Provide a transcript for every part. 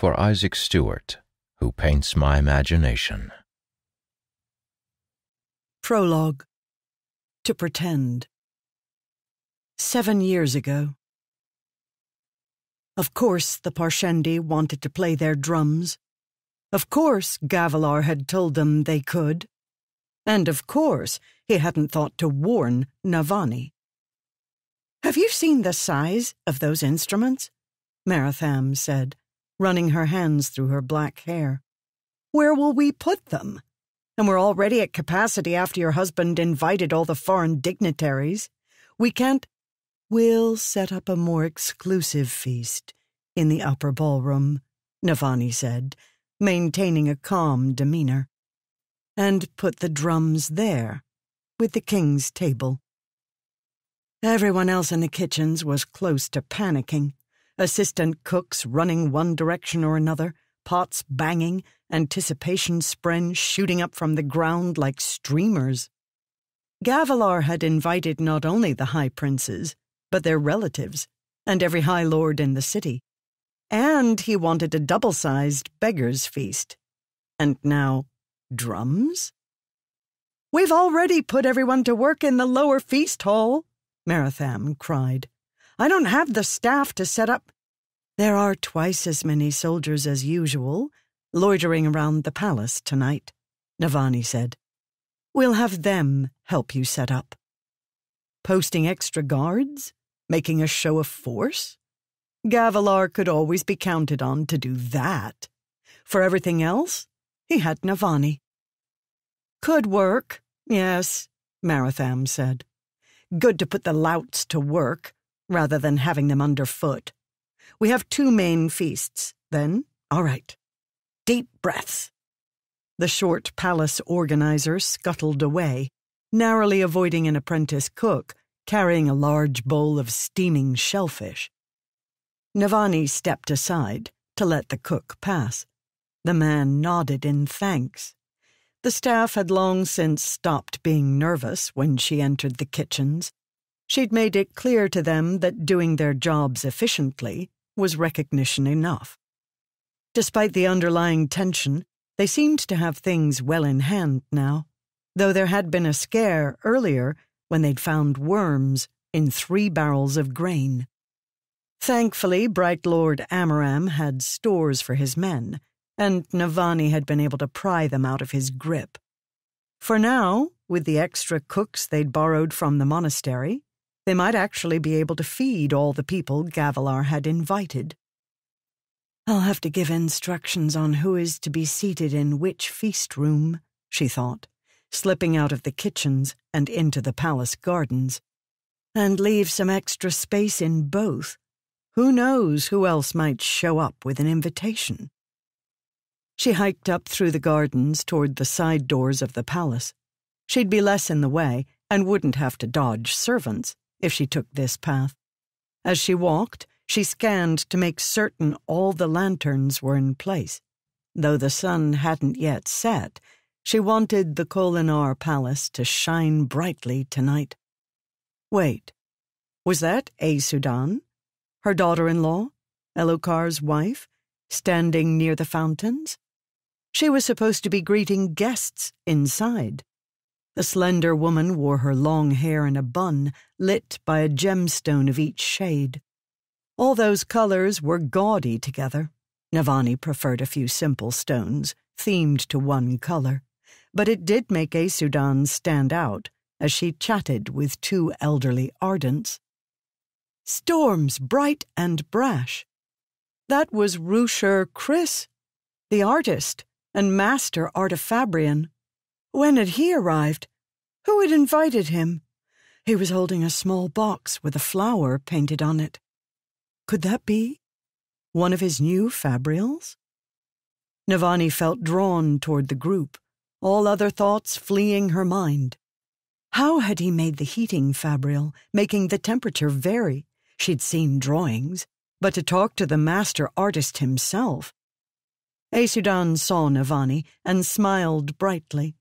for Isaac Stewart, who paints my imagination. Prologue To Pretend. Seven years ago. Of course, the Parshendi wanted to play their drums. Of course, Gavilar had told them they could. And of course, he hadn't thought to warn Navani. Have you seen the size of those instruments? Maratham said, running her hands through her black hair. Where will we put them? And we're already at capacity after your husband invited all the foreign dignitaries. We can't. We'll set up a more exclusive feast in the upper ballroom, Navani said, maintaining a calm demeanor. And put the drums there, with the king's table. Everyone else in the kitchens was close to panicking. Assistant cooks running one direction or another, pots banging, anticipation spren shooting up from the ground like streamers. Gavilar had invited not only the high princes, but their relatives, and every high lord in the city. And he wanted a double sized beggar's feast. And now, drums? We've already put everyone to work in the lower feast hall, Maratham cried. I don't have the staff to set up. There are twice as many soldiers as usual loitering around the palace tonight, Navani said. We'll have them help you set up. Posting extra guards? Making a show of force? Gavilar could always be counted on to do that. For everything else, he had Navani. Could work, yes, Maratham said. Good to put the louts to work, rather than having them underfoot. We have two main feasts, then, all right. Deep breaths. The short palace organizer scuttled away, narrowly avoiding an apprentice cook carrying a large bowl of steaming shellfish. Navani stepped aside to let the cook pass. The man nodded in thanks. The staff had long since stopped being nervous when she entered the kitchens. She'd made it clear to them that doing their jobs efficiently was recognition enough. Despite the underlying tension, they seemed to have things well in hand now, though there had been a scare earlier when they'd found worms in three barrels of grain. Thankfully, Bright Lord Amaram had stores for his men, and Navani had been able to pry them out of his grip. For now, with the extra cooks they'd borrowed from the monastery, they might actually be able to feed all the people Gavilar had invited. I'll have to give instructions on who is to be seated in which feast room, she thought, slipping out of the kitchens and into the palace gardens. And leave some extra space in both who knows who else might show up with an invitation? She hiked up through the gardens toward the side doors of the palace. She'd be less in the way and wouldn't have to dodge servants if she took this path. As she walked, she scanned to make certain all the lanterns were in place. Though the sun hadn't yet set, she wanted the Kholinar palace to shine brightly tonight. Wait, was that Aesudan? her daughter in law, Elhokar's wife, standing near the fountains. She was supposed to be greeting guests inside. The slender woman wore her long hair in a bun, lit by a gemstone of each shade. All those colors were gaudy together. Navani preferred a few simple stones, themed to one color, but it did make Aesudan stand out as she chatted with two elderly ardents storms bright and brash. That was Rushur Kris, the artist and master artifabrian. When had he arrived? Who had invited him? He was holding a small box with a flower painted on it. Could that be one of his new fabrials? Navani felt drawn toward the group, all other thoughts fleeing her mind. How had he made the heating fabrial, making the temperature vary? She'd seen drawings, but to talk to the master artist himself. Aesudan saw Navani and smiled brightly.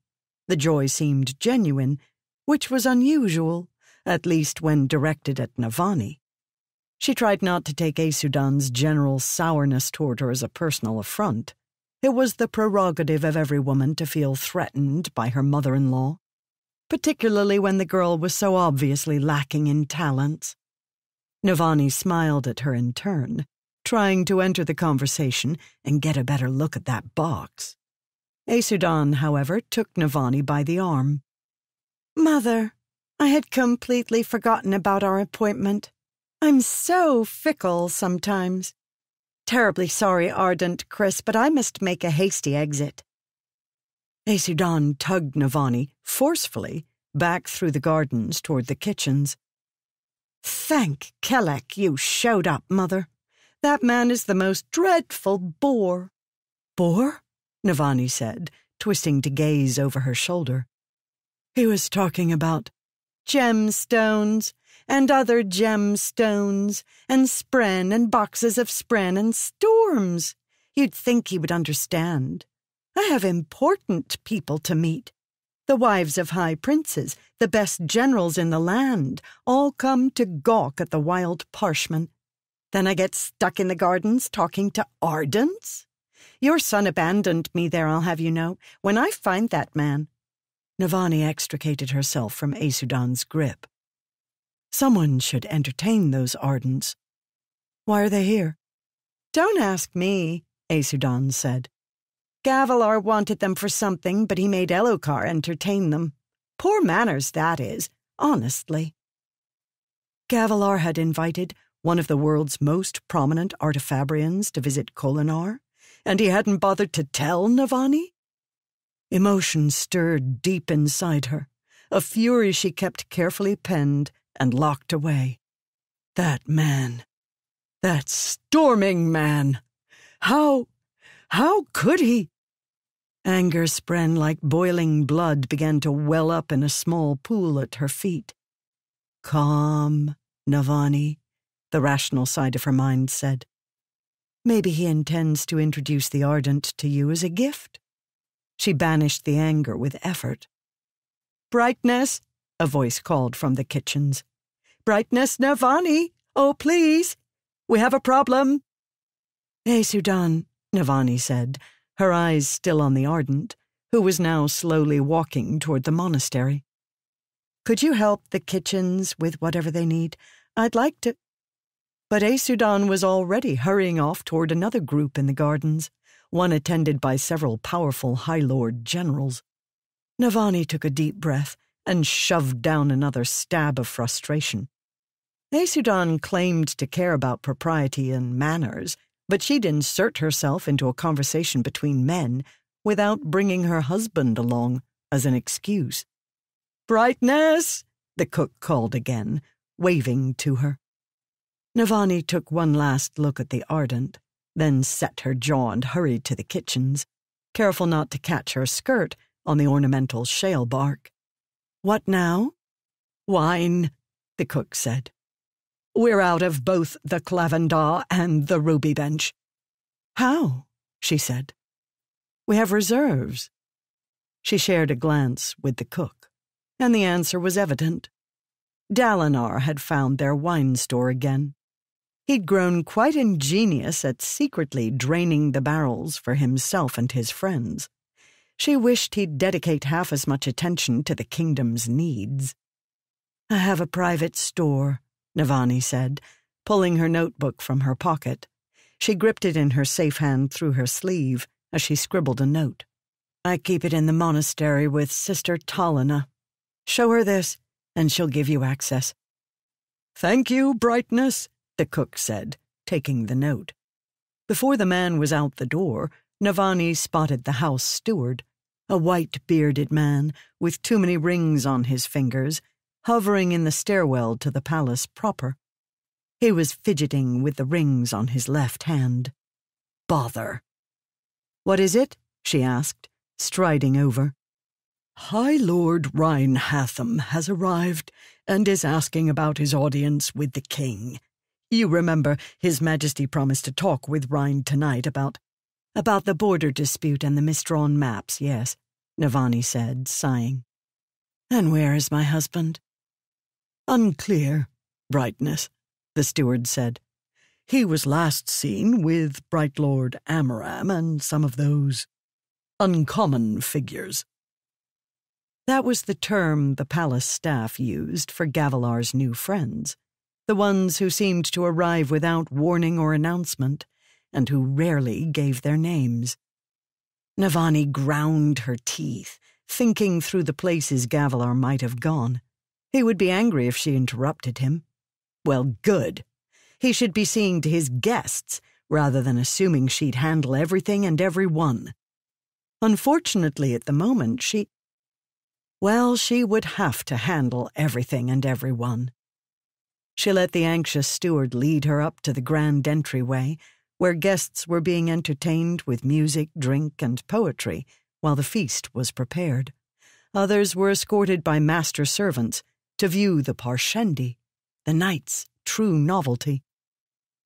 The joy seemed genuine, which was unusual, at least when directed at Navani. She tried not to take Aesudan's general sourness toward her as a personal affront. It was the prerogative of every woman to feel threatened by her mother in law, particularly when the girl was so obviously lacking in talents. Navani smiled at her in turn, trying to enter the conversation and get a better look at that box. Aesudan, however, took Navani by the arm. Mother, I had completely forgotten about our appointment. I'm so fickle sometimes. Terribly sorry, Ardent Kris, but I must make a hasty exit. Aesudan tugged Navani forcefully back through the gardens toward the kitchens. Thank Kelek you showed up, Mother. That man is the most dreadful bore. Bore? Navani said, twisting to gaze over her shoulder. He was talking about gemstones and other gemstones and spren and boxes of spren and storms. You'd think he would understand. I have important people to meet. The wives of high princes, the best generals in the land, all come to gawk at the wild parshman. Then I get stuck in the gardens talking to Ardents? Your son abandoned me there, I'll have you know, when I find that man. Navani extricated herself from Aesudan's grip. Someone should entertain those Ardents. Why are they here? Don't ask me, Aesudan said. Gavilar wanted them for something, but he made Elhokar entertain them. Poor manners, that is, honestly. Gavilar had invited one of the world's most prominent artifabrians to visit Kholinar, and he hadn't bothered to tell Navani? Emotion stirred deep inside her, a fury she kept carefully penned and locked away. That man. That storming man. How. how could he? Anger spren like boiling blood began to well up in a small pool at her feet. Calm, Navani, the rational side of her mind said. Maybe he intends to introduce the Ardent to you as a gift. She banished the anger with effort. Brightness, a voice called from the kitchens. Brightness Navani, oh please, we have a problem. Aesudan, Navani said, her eyes still on the Ardent, who was now slowly walking toward the monastery. Could you help the kitchens with whatever they need? I'd like to. But Aesudan was already hurrying off toward another group in the gardens one attended by several powerful High Lord generals. Navani took a deep breath and shoved down another stab of frustration. Aesudan claimed to care about propriety and manners, but she'd insert herself into a conversation between men without bringing her husband along as an excuse. Brightness, the cook called again, waving to her. Navani took one last look at the Ardent then set her jaw and hurried to the kitchens, careful not to catch her skirt on the ornamental shale bark. What now? Wine, the cook said. We're out of both the Clavendah and the Ruby Bench. How? she said. We have reserves. She shared a glance with the cook, and the answer was evident. Dalinar had found their wine store again. He'd grown quite ingenious at secretly draining the barrels for himself and his friends. She wished he'd dedicate half as much attention to the kingdom's needs. I have a private store, Navani said, pulling her notebook from her pocket. She gripped it in her safe hand through her sleeve as she scribbled a note. I keep it in the monastery with Sister Talina. Show her this, and she'll give you access. Thank you, brightness, the cook said, taking the note. Before the man was out the door, Navani spotted the house steward, a white bearded man with too many rings on his fingers, hovering in the stairwell to the palace proper. He was fidgeting with the rings on his left hand. Bother. What is it? she asked, striding over. High Lord Rine Hatham has arrived and is asking about his audience with the king. You remember His Majesty promised to talk with Rine tonight about. About the border dispute and the misdrawn maps, yes, Navani said, sighing. And where is my husband? Unclear, brightness. the steward said. He was last seen with Bright Lord Amaram and some of those uncommon figures. That was the term the palace staff used for Gavilar's new friends, the ones who seemed to arrive without warning or announcement, and who rarely gave their names. Navani ground her teeth, thinking through the places Gavilar might have gone. He would be angry if she interrupted him. Well, good. He should be seeing to his guests rather than assuming she'd handle everything and every one. Unfortunately, at the moment, she. Well, she would have to handle everything and everyone. She let the anxious steward lead her up to the grand entryway, where guests were being entertained with music, drink, and poetry while the feast was prepared. Others were escorted by master servants to view the Parshendi, the night's true novelty.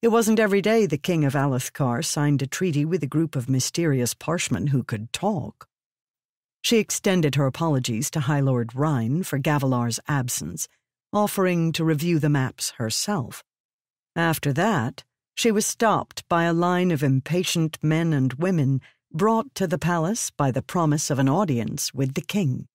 It wasn't every day the king of Alethkar signed a treaty with a group of mysterious parshmen who could talk. She extended her apologies to High Lord Rine for Gavilar's absence, offering to review the maps herself. After that, she was stopped by a line of impatient men and women brought to the palace by the promise of an audience with the king.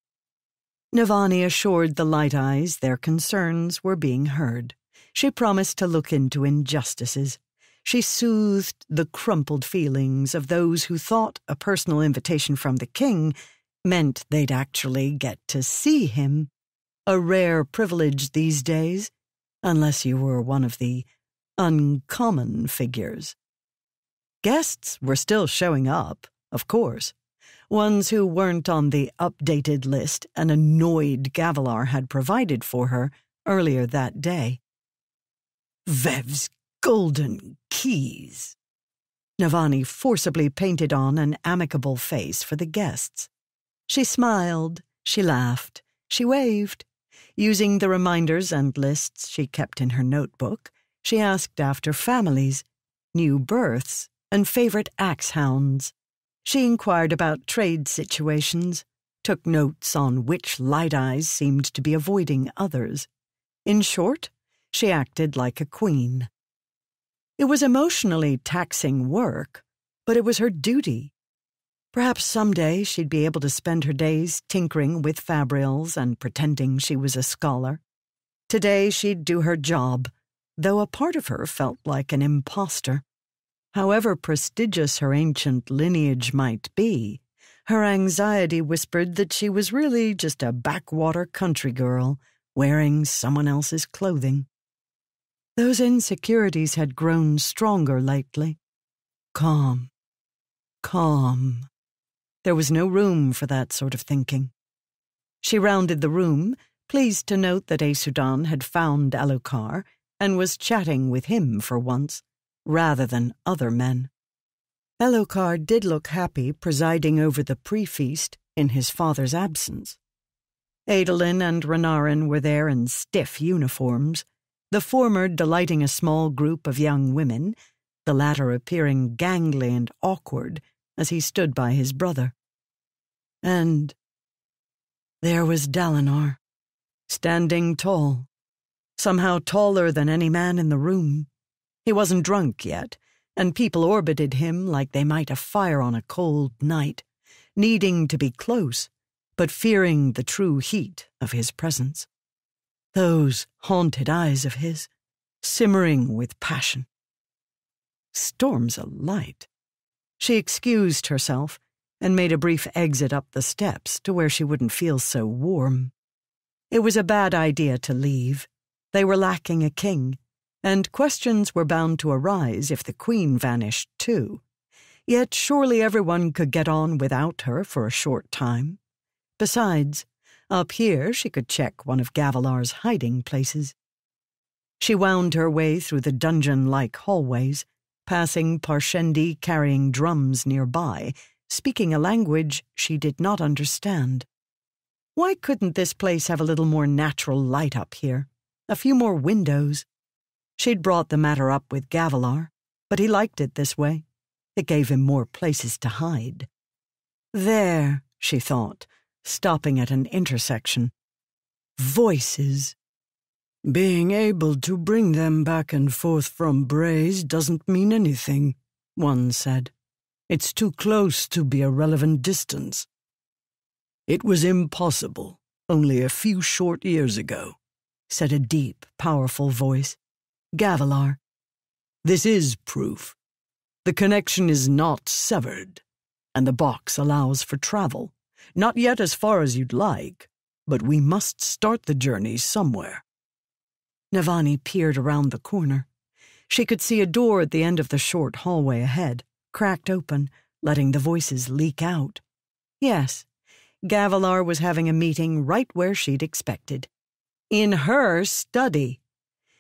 Navani assured the Light Eyes their concerns were being heard. She promised to look into injustices. She soothed the crumpled feelings of those who thought a personal invitation from the king meant they'd actually get to see him. A rare privilege these days, unless you were one of the uncommon figures. Guests were still showing up, of course. Ones who weren't on the updated list an annoyed Gavilar had provided for her earlier that day. Vev's golden keys. Navani forcibly painted on an amicable face for the guests. She smiled, she laughed, she waved. Using the reminders and lists she kept in her notebook, she asked after families, new births, and favorite axe hounds. She inquired about trade situations, took notes on which light eyes seemed to be avoiding others. In short, she acted like a queen. It was emotionally taxing work, but it was her duty. Perhaps someday she'd be able to spend her days tinkering with fabrials and pretending she was a scholar. Today she'd do her job, though a part of her felt like an impostor. However prestigious her ancient lineage might be, her anxiety whispered that she was really just a backwater country girl wearing someone else's clothing. Those insecurities had grown stronger lately. Calm. Calm. There was no room for that sort of thinking. She rounded the room, pleased to note that Aesudan had found Elhokar and was chatting with him for once, rather than other men. Elhokar did look happy presiding over the pre-feast in his father's absence. Adolin and Renarin were there in stiff uniforms, the former delighting a small group of young women, the latter appearing gangly and awkward as he stood by his brother. And there was Dalinar, standing tall, somehow taller than any man in the room. He wasn't drunk yet, and people orbited him like they might a fire on a cold night, needing to be close, but fearing the true heat of his presence. Those haunted eyes of his, simmering with passion. Storms alight. light. She excused herself and made a brief exit up the steps to where she wouldn't feel so warm. It was a bad idea to leave. They were lacking a king, and questions were bound to arise if the queen vanished too. Yet surely everyone could get on without her for a short time. Besides, up here, she could check one of Gavilar's hiding places. She wound her way through the dungeon like hallways, passing Parshendi carrying drums nearby, speaking a language she did not understand. Why couldn't this place have a little more natural light up here? A few more windows? She'd brought the matter up with Gavilar, but he liked it this way. It gave him more places to hide. There, she thought, stopping at an intersection. Voices. Being able to bring them back and forth from Braze doesn't mean anything, one said. It's too close to be a relevant distance. It was impossible only a few short years ago, said a deep, powerful voice. Gavilar. This is proof. The connection is not severed, and the box allows for travel. Not yet as far as you'd like, but we must start the journey somewhere. Navani peered around the corner. She could see a door at the end of the short hallway ahead, cracked open, letting the voices leak out. Yes, Gavilar was having a meeting right where she'd expected. In her study.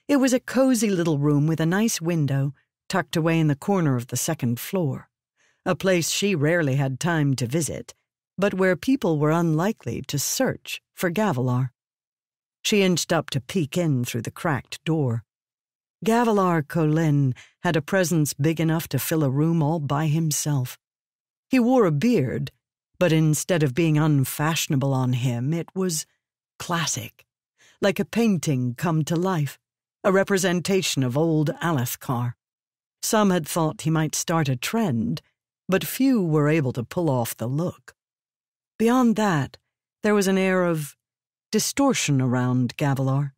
It was a cozy little room with a nice window tucked away in the corner of the second floor, a place she rarely had time to visit, but where people were unlikely to search for Gavilar. She inched up to peek in through the cracked door. Gavilar Kholin had a presence big enough to fill a room all by himself. He wore a beard, but instead of being unfashionable on him, it was classic, like a painting come to life, a representation of old Alethkar. Some had thought he might start a trend, but few were able to pull off the look. Beyond that, there was an air of distortion around Gavilar.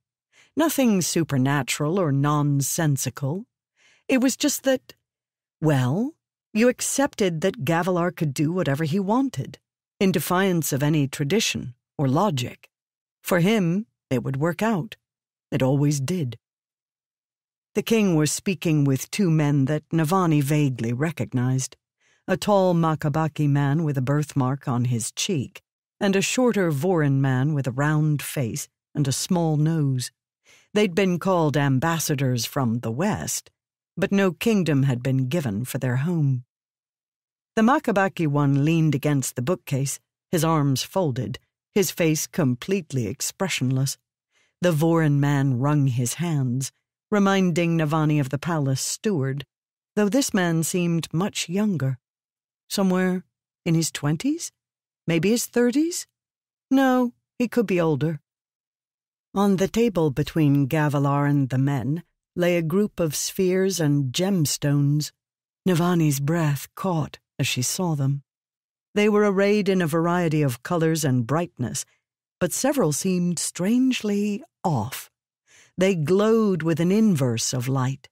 Nothing supernatural or nonsensical. It was just that, well, you accepted that Gavilar could do whatever he wanted, in defiance of any tradition or logic. For him, it would work out. It always did. The king was speaking with two men that Navani vaguely recognized a tall Makabaki man with a birthmark on his cheek, and a shorter Vorin man with a round face and a small nose. They'd been called ambassadors from the West, but no kingdom had been given for their home. The Makabaki one leaned against the bookcase, his arms folded, his face completely expressionless. The Vorin man wrung his hands, reminding Navani of the palace steward, though this man seemed much younger. Somewhere in his twenties? Maybe his thirties? No, he could be older. On the table between Gavilar and the men lay a group of spheres and gemstones. Navani's breath caught as she saw them. They were arrayed in a variety of colors and brightness, but several seemed strangely off. They glowed with an inverse of light,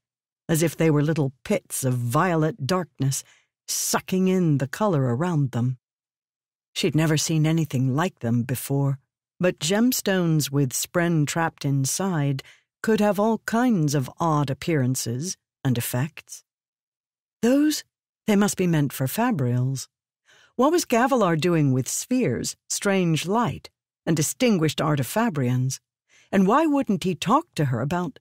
as if they were little pits of violet darkness sucking in the color around them. She'd never seen anything like them before, but gemstones with spren trapped inside could have all kinds of odd appearances and effects. Those, they must be meant for fabrials. What was Gavilar doing with spheres, strange light, and distinguished artifabrians? And why wouldn't he talk to her about.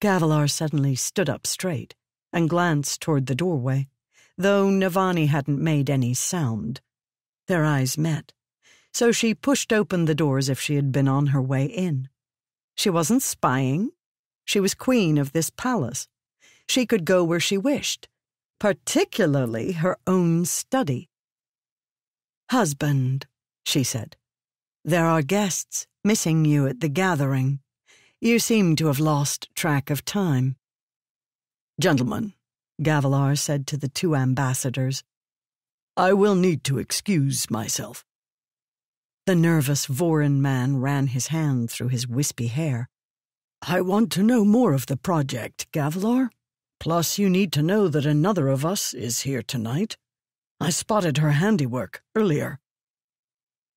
Gavilar suddenly stood up straight and glanced toward the doorway though Navani hadn't made any sound. Their eyes met, so she pushed open the door as if she had been on her way in. She wasn't spying. She was queen of this palace. She could go where she wished, particularly her own study. Husband, she said, there are guests missing you at the gathering. You seem to have lost track of time. Gentlemen, Gavilar said to the two ambassadors. I will need to excuse myself. The nervous Vorin man ran his hand through his wispy hair. I want to know more of the project, Gavilar. Plus, you need to know that another of us is here tonight. I spotted her handiwork earlier.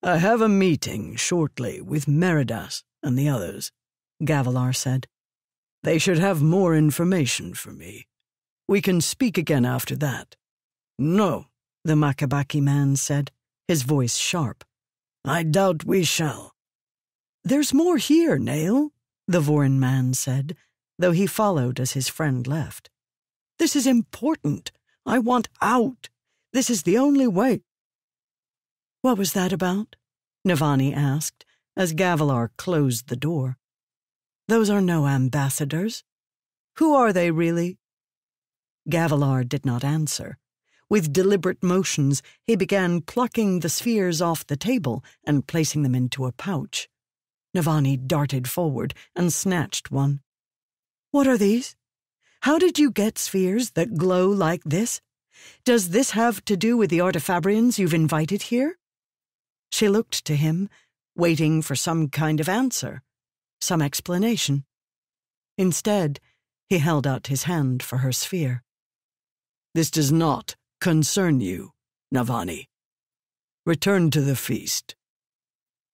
I have a meeting shortly with Meridas and the others, Gavilar said. They should have more information for me. We can speak again after that. No, the Makabaki man said, his voice sharp. I doubt we shall. There's more here, Nale, the Vorin man said, though he followed as his friend left. This is important. I want out. This is the only way. What was that about? Navani asked, as Gavilar closed the door. Those are no ambassadors. Who are they, really? Gavilar did not answer. With deliberate motions, he began plucking the spheres off the table and placing them into a pouch. Navani darted forward and snatched one. What are these? How did you get spheres that glow like this? Does this have to do with the artifabrians you've invited here? She looked to him, waiting for some kind of answer, some explanation. Instead, he held out his hand for her sphere. This does not concern you, Navani. Return to the feast.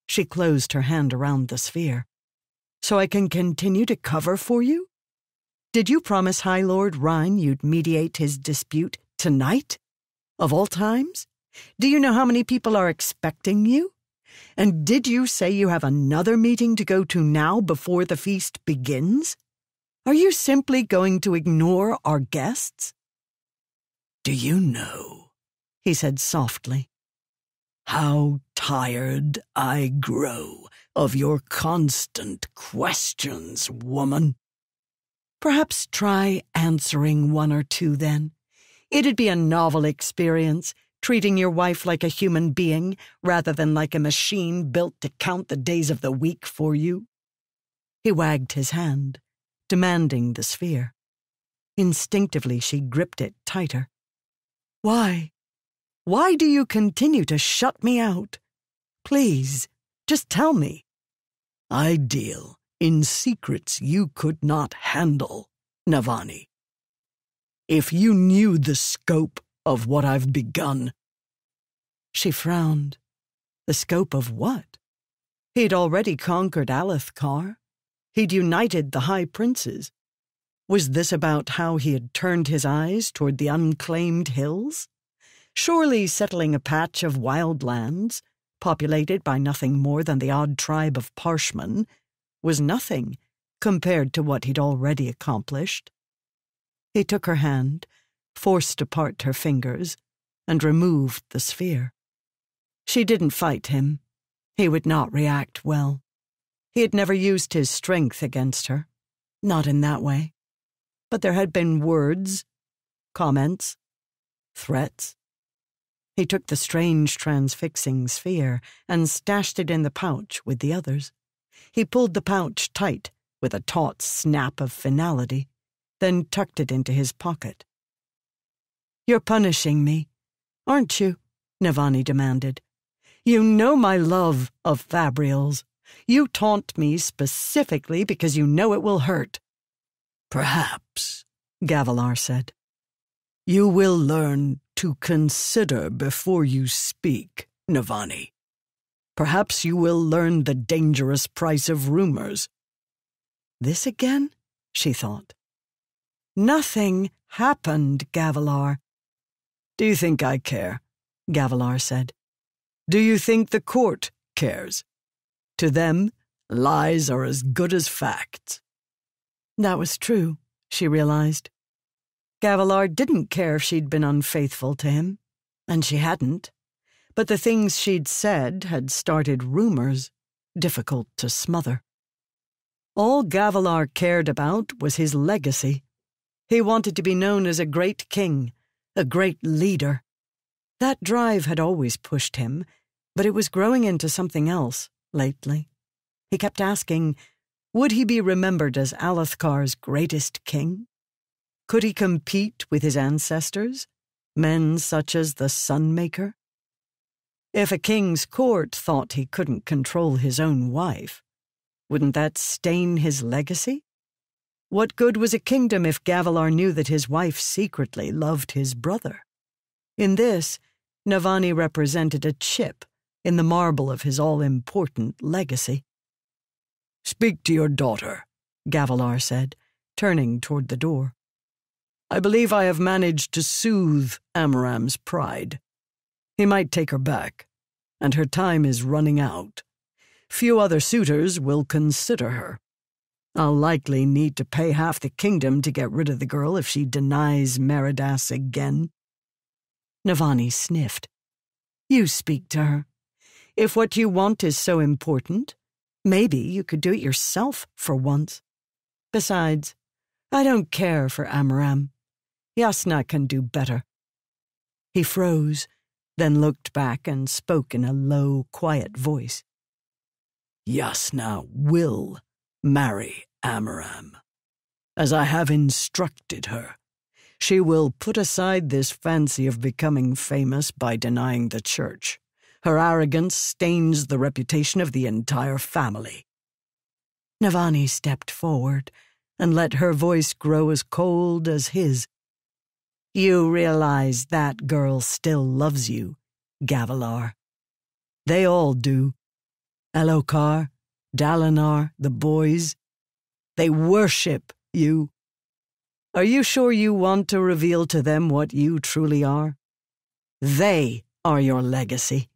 She closed her hand around the sphere. So I can continue to cover for you? Did you promise High Lord Rine you'd mediate his dispute tonight? Of all times? Do you know how many people are expecting you? And did you say you have another meeting to go to now before the feast begins? Are you simply going to ignore our guests? Do you know, he said softly, how tired I grow of your constant questions, woman? Perhaps try answering one or two then. It'd be a novel experience, treating your wife like a human being rather than like a machine built to count the days of the week for you. He wagged his hand, demanding the sphere. Instinctively, she gripped it tighter. Why? Why do you continue to shut me out? Please, just tell me. I deal in secrets you could not handle, Navani. If you knew the scope of what I've begun. She frowned. The scope of what? He'd already conquered Alethkar. He'd united the High Princes. Was this about how he had turned his eyes toward the unclaimed hills? Surely settling a patch of wild lands, populated by nothing more than the odd tribe of Parshmen, was nothing compared to what he'd already accomplished. He took her hand, forced apart her fingers, and removed the sphere. She didn't fight him. He would not react well. He had never used his strength against her, not in that way. But there had been words, comments, threats. He took the strange transfixing sphere and stashed it in the pouch with the others. He pulled the pouch tight with a taut snap of finality, then tucked it into his pocket. You're punishing me, aren't you? Navani demanded. You know my love of fabrials. You taunt me specifically because you know it will hurt. Perhaps, Gavilar said. You will learn to consider before you speak, Navani. Perhaps you will learn the dangerous price of rumors. This again? she thought. Nothing happened, Gavilar. Do you think I care? Gavilar said. Do you think the court cares? To them, lies are as good as facts. That was true, she realized. Gavilar didn't care if she'd been unfaithful to him, and she hadn't. But the things she'd said had started rumors, difficult to smother. All Gavilar cared about was his legacy. He wanted to be known as a great king, a great leader. That drive had always pushed him, but it was growing into something else lately. He kept asking, would he be remembered as Alethkar's greatest king? Could he compete with his ancestors, men such as the Sunmaker? If a king's court thought he couldn't control his own wife, wouldn't that stain his legacy? What good was a kingdom if Gavilar knew that his wife secretly loved his brother? In this, Navani represented a chip in the marble of his all important legacy. Speak to your daughter, Gavilar said, turning toward the door. I believe I have managed to soothe Amaram's pride. He might take her back, and her time is running out. Few other suitors will consider her. I'll likely need to pay half the kingdom to get rid of the girl if she denies Meridas again. Navani sniffed. You speak to her. If what you want is so important, maybe you could do it yourself for once. Besides, I don't care for Amaram. Jasnah can do better. He froze, then looked back and spoke in a low, quiet voice. Jasnah will marry Amaram. As I have instructed her, she will put aside this fancy of becoming famous by denying the church. Her arrogance stains the reputation of the entire family. Navani stepped forward and let her voice grow as cold as his. You realize that girl still loves you, Gavilar. They all do. Elhokar, Dalinar, the boys. They worship you. Are you sure you want to reveal to them what you truly are? They are your legacy.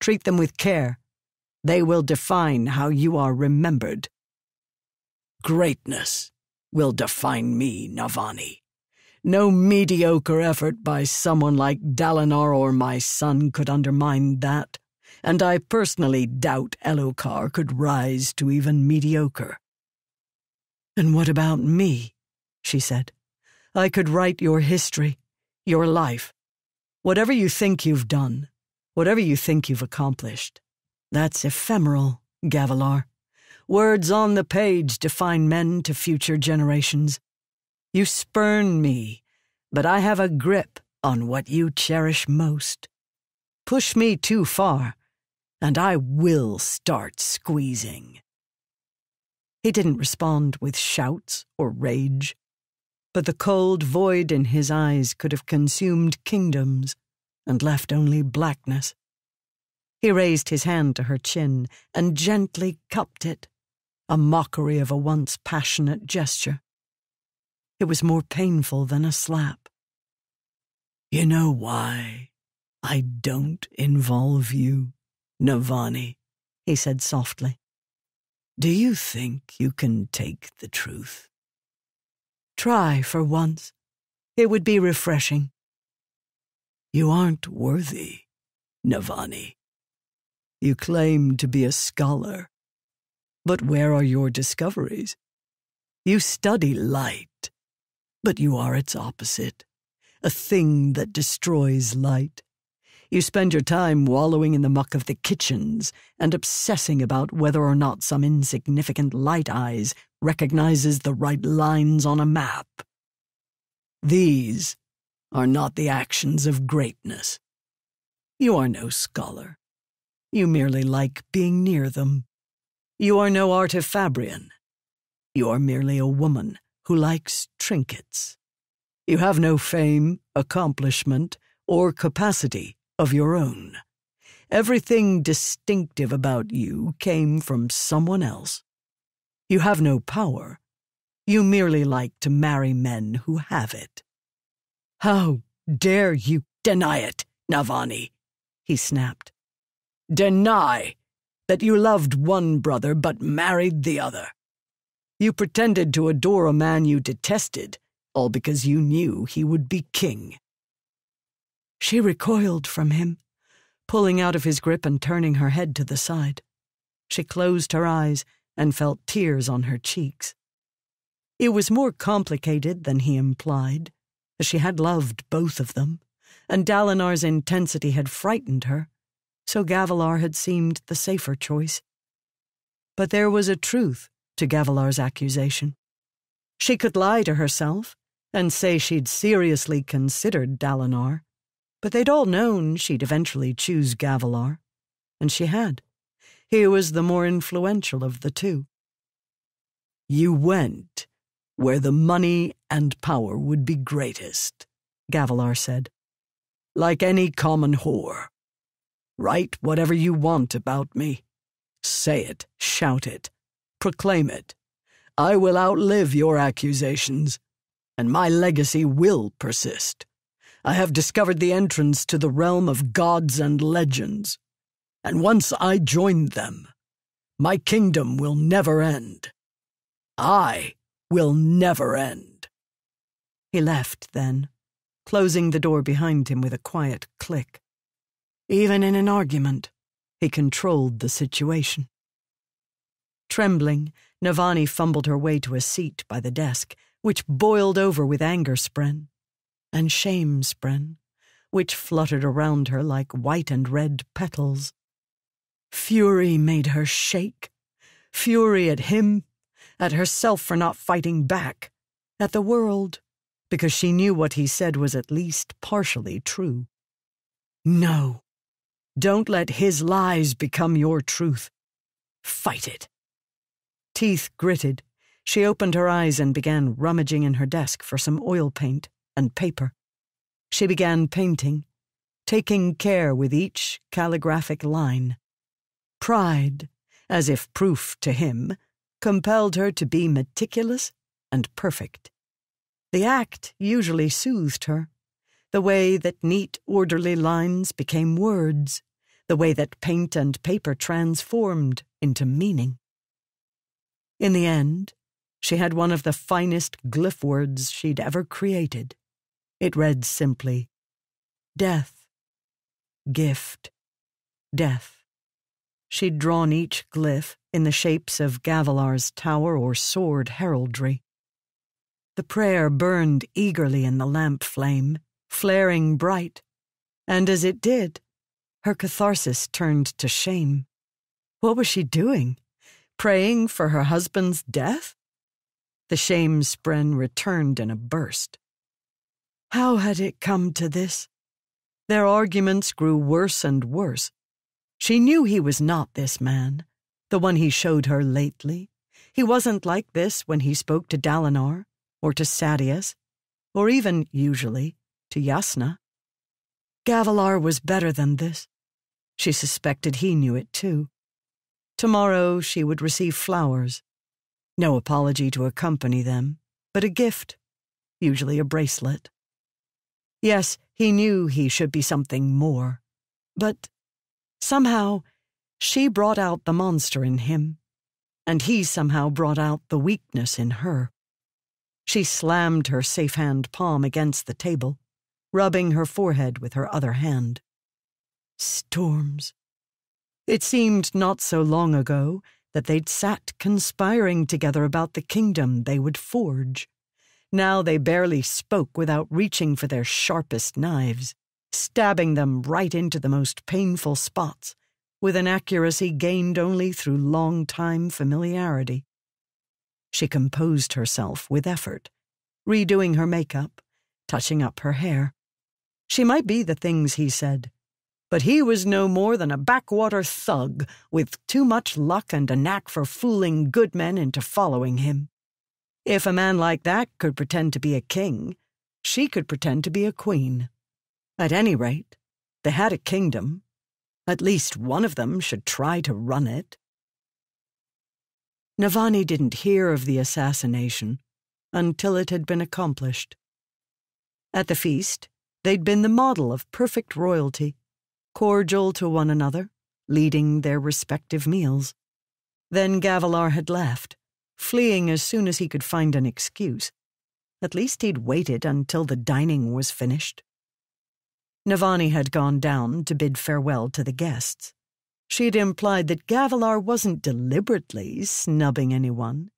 Treat them with care. They will define how you are remembered. Greatness will define me, Navani. No mediocre effort by someone like Dalinar or my son could undermine that, and I personally doubt Elhokar could rise to even mediocre. And what about me? she said. I could write your history, your life. Whatever you think you've done, whatever you think you've accomplished, that's ephemeral, Gavilar. Words on the page define men to future generations. You spurn me, but I have a grip on what you cherish most. Push me too far, and I will start squeezing. He didn't respond with shouts or rage, but the cold void in his eyes could have consumed kingdoms and left only blackness. He raised his hand to her chin and gently cupped it a mockery of a once passionate gesture. It was more painful than a slap. You know why I don't involve you, Navani, he said softly. Do you think you can take the truth? Try for once. It would be refreshing. You aren't worthy, Navani. You claim to be a scholar but where are your discoveries? You study light, but you are its opposite, a thing that destroys light. You spend your time wallowing in the muck of the kitchens and obsessing about whether or not some insignificant light eyes recognizes the right lines on a map. These are not the actions of greatness. You are no scholar. You merely like being near them. You are no artifabrian. You are merely a woman who likes trinkets. You have no fame, accomplishment, or capacity of your own. Everything distinctive about you came from someone else. You have no power. You merely like to marry men who have it. How dare you deny it, Navani? He snapped. Deny that you loved one brother but married the other. You pretended to adore a man you detested, all because you knew he would be king. She recoiled from him, pulling out of his grip and turning her head to the side. She closed her eyes and felt tears on her cheeks. It was more complicated than he implied, as she had loved both of them, and Dalinar's intensity had frightened her so Gavilar had seemed the safer choice. But there was a truth to Gavilar's accusation. She could lie to herself and say she'd seriously considered Dalinar, but they'd all known she'd eventually choose Gavilar, and she had. He was the more influential of the two. You went where the money and power would be greatest, Gavilar said. Like any common whore, Write whatever you want about me. Say it, shout it, proclaim it. I will outlive your accusations, and my legacy will persist. I have discovered the entrance to the realm of gods and legends, and once I join them, my kingdom will never end. I will never end. He left then, closing the door behind him with a quiet click. Even in an argument, he controlled the situation. Trembling, Navani fumbled her way to a seat by the desk, which boiled over with anger spren, and shame spren, which fluttered around her like white and red petals. Fury made her shake fury at him, at herself for not fighting back, at the world, because she knew what he said was at least partially true. No, don't let his lies become your truth. Fight it. Teeth gritted, she opened her eyes and began rummaging in her desk for some oil paint and paper. She began painting, taking care with each calligraphic line. Pride, as if proof to him, compelled her to be meticulous and perfect. The act usually soothed her, the way that neat, orderly lines became words, the way that paint and paper transformed into meaning. In the end, she had one of the finest glyphwards she'd ever created. It read simply, Death, Gift, Death. She'd drawn each glyph in the shapes of Gavilar's tower or sword heraldry. The prayer burned eagerly in the lamp flame, flaring bright, and as it did, her catharsis turned to shame. What was she doing? Praying for her husband's death? The shame spren returned in a burst. How had it come to this? Their arguments grew worse and worse. She knew he was not this man, the one he showed her lately. He wasn't like this when he spoke to Dalinar, or to Sadeas, or even, usually, to Jasnah. Gavilar was better than this. She suspected he knew it too. Tomorrow she would receive flowers. No apology to accompany them, but a gift, usually a bracelet. Yes, he knew he should be something more, but somehow she brought out the monster in him, and he somehow brought out the weakness in her. She slammed her safe hand palm against the table, rubbing her forehead with her other hand. Storms. It seemed not so long ago that they'd sat conspiring together about the kingdom they would forge. Now they barely spoke without reaching for their sharpest knives, stabbing them right into the most painful spots, with an accuracy gained only through long time familiarity. She composed herself with effort, redoing her makeup, touching up her hair. She might be the things he said, but he was no more than a backwater thug with too much luck and a knack for fooling good men into following him. If a man like that could pretend to be a king, she could pretend to be a queen. At any rate, they had a kingdom. At least one of them should try to run it. Navani didn't hear of the assassination until it had been accomplished. At the feast, they'd been the model of perfect royalty, cordial to one another, leading their respective meals. Then Gavilar had left, fleeing as soon as he could find an excuse. At least he'd waited until the dining was finished. Navani had gone down to bid farewell to the guests. She had implied that Gavilar wasn't deliberately snubbing anyone.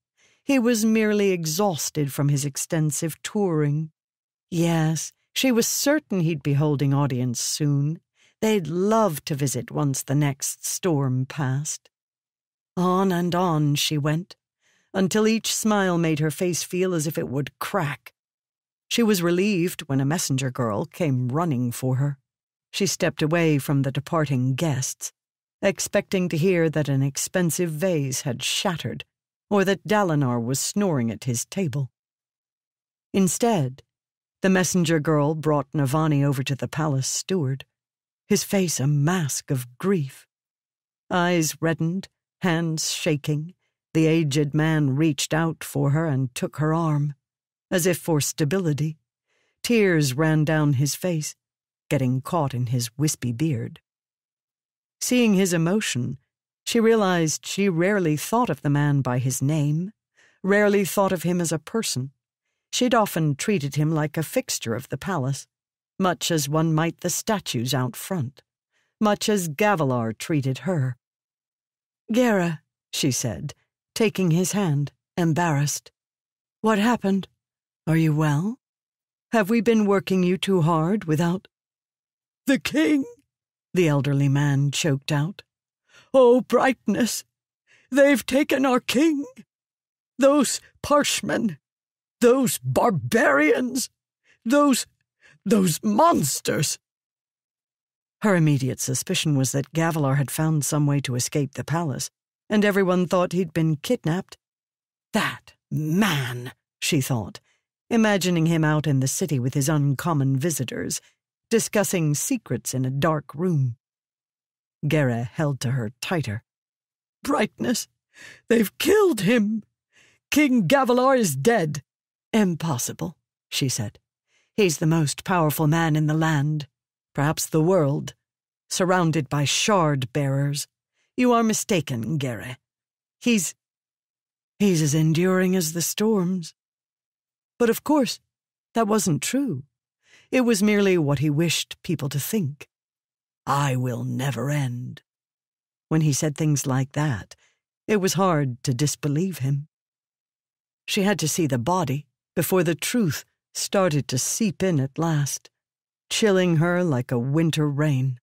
He was merely exhausted from his extensive touring. Yes, she was certain he'd be holding audience soon. They'd love to visit once the next storm passed. On and on she went, until each smile made her face feel as if it would crack. She was relieved when a messenger girl came running for her. She stepped away from the departing guests, expecting to hear that an expensive vase had shattered or that Dalinar was snoring at his table. Instead, the messenger girl brought Navani over to the palace steward, his face a mask of grief. Eyes reddened, hands shaking, the aged man reached out for her and took her arm, as if for stability. Tears ran down his face, getting caught in his wispy beard. Seeing his emotion, she realized she rarely thought of the man by his name, rarely thought of him as a person. She'd often treated him like a fixture of the palace, much as one might the statues out front, much as Gavilar treated her. Gereh, she said, taking his hand, embarrassed. What happened? Are you well? Have we been working you too hard without. The king, the elderly man choked out. Oh, brightness! They've taken our king. Those parshmen. Those barbarians. Those. those monsters. Her immediate suspicion was that Gavilar had found some way to escape the palace, and everyone thought he'd been kidnapped. That man, she thought, imagining him out in the city with his uncommon visitors, discussing secrets in a dark room. Gereh held to her tighter. Brightness, they've killed him. King Gavilar is dead. Impossible, she said. He's the most powerful man in the land, perhaps the world, surrounded by shard bearers. You are mistaken, Gereh. He's. he's as enduring as the storms. But of course, that wasn't true. It was merely what he wished people to think. I will never end. When he said things like that, it was hard to disbelieve him. She had to see the body before the truth started to seep in at last, chilling her like a winter rain.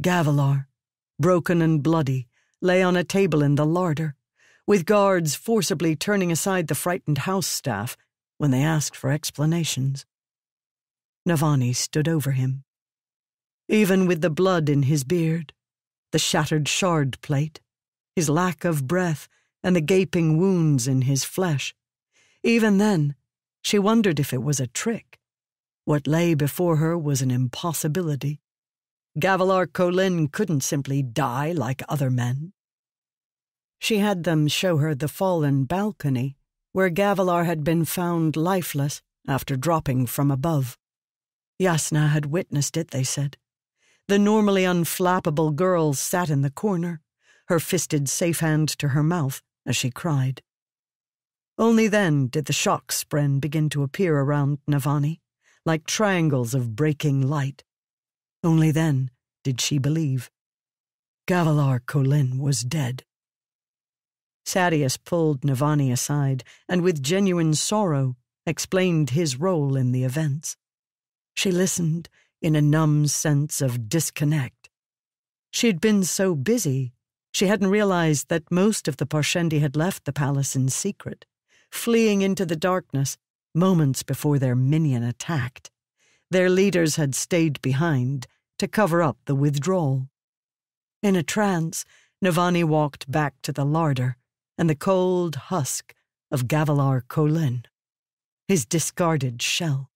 Gavilar, broken and bloody, lay on a table in the larder, with guards forcibly turning aside the frightened house staff when they asked for explanations. Navani stood over him. Even with the blood in his beard, the shattered shard plate, his lack of breath, and the gaping wounds in his flesh, even then, she wondered if it was a trick. What lay before her was an impossibility. Gavilar Kholin couldn't simply die like other men. She had them show her the fallen balcony, where Gavilar had been found lifeless after dropping from above. Jasnah had witnessed it, they said. The normally unflappable girl sat in the corner, her fisted safe hand to her mouth as she cried. Only then did the shock spren begin to appear around Navani, like triangles of breaking light. Only then did she believe. Gavilar Kholin was dead. Sadeas pulled Navani aside and, with genuine sorrow, explained his role in the events. She listened in a numb sense of disconnect. She'd been so busy, she hadn't realized that most of the Parshendi had left the palace in secret, fleeing into the darkness moments before their minion attacked. Their leaders had stayed behind to cover up the withdrawal. In a trance, Navani walked back to the larder and the cold husk of Gavilar Kholin, his discarded shell.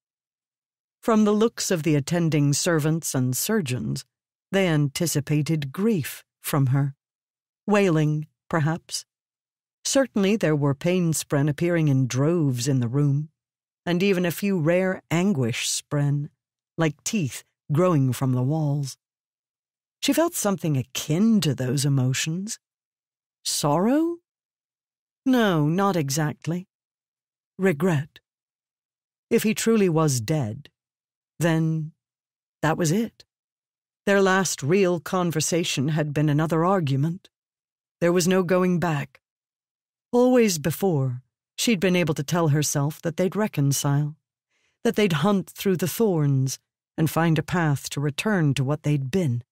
From the looks of the attending servants and surgeons, they anticipated grief from her. Wailing, perhaps. Certainly there were pain spren appearing in droves in the room, and even a few rare anguish spren, like teeth growing from the walls. She felt something akin to those emotions. Sorrow? No, not exactly. Regret. If he truly was dead, then that was it. Their last real conversation had been another argument. There was no going back. Always before, she'd been able to tell herself that they'd reconcile, that they'd hunt through the thorns and find a path to return to what they'd been.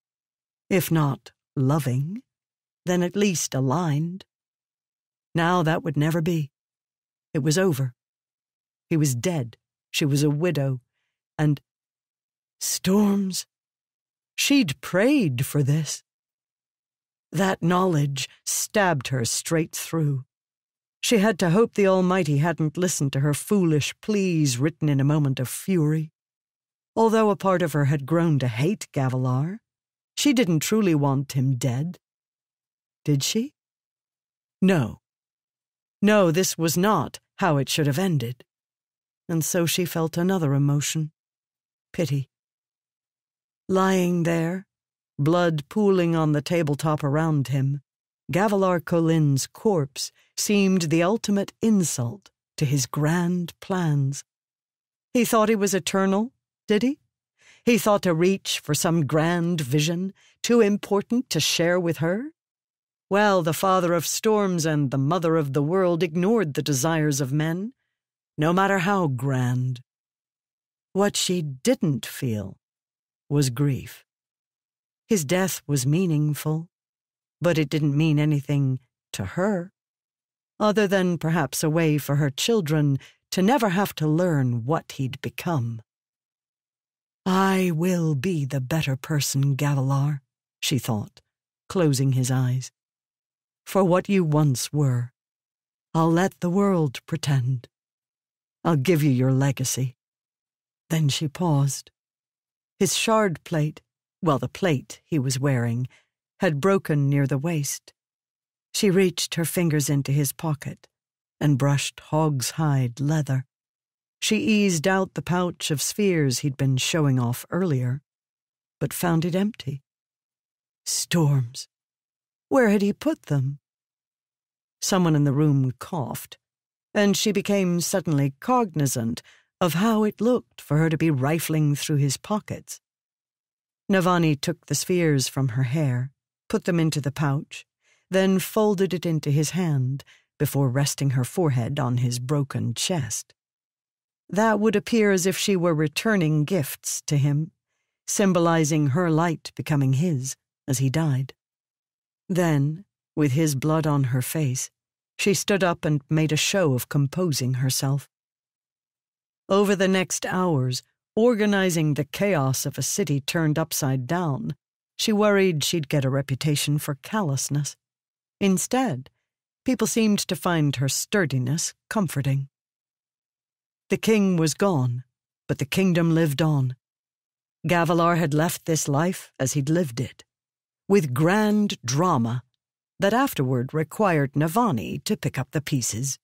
If not loving, then at least aligned. Now that would never be. It was over. He was dead. She was a widow. And Storms. She'd prayed for this. That knowledge stabbed her straight through. She had to hope the Almighty hadn't listened to her foolish pleas written in a moment of fury. Although a part of her had grown to hate Gavilar, she didn't truly want him dead. Did she? No. No, this was not how it should have ended. And so she felt another emotion pity. Lying there, blood pooling on the tabletop around him, Gavilar Kholin's corpse seemed the ultimate insult to his grand plans. He thought he was eternal, did he? He thought to reach for some grand vision too important to share with her? Well, the father of storms and the mother of the world ignored the desires of men, no matter how grand. What she didn't feel was grief. His death was meaningful, but it didn't mean anything to her, other than perhaps a way for her children to never have to learn what he'd become. I will be the better person, Gavilar, she thought, closing his eyes. For what you once were. I'll let the world pretend. I'll give you your legacy. Then she paused. His shard plate, well, the plate he was wearing, had broken near the waist. She reached her fingers into his pocket and brushed hog's hide leather. She eased out the pouch of spheres he'd been showing off earlier, but found it empty. Storms. Where had he put them? Someone in the room coughed, and she became suddenly cognizant of how it looked for her to be rifling through his pockets. Navani took the spheres from her hair, put them into the pouch, then folded it into his hand before resting her forehead on his broken chest. That would appear as if she were returning gifts to him, symbolizing her light becoming his as he died. Then, with his blood on her face, she stood up and made a show of composing herself. Over the next hours, organizing the chaos of a city turned upside down, she worried she'd get a reputation for callousness. Instead, people seemed to find her sturdiness comforting. The king was gone, but the kingdom lived on. Gavilar had left this life as he'd lived it, with grand drama that afterward required Navani to pick up the pieces.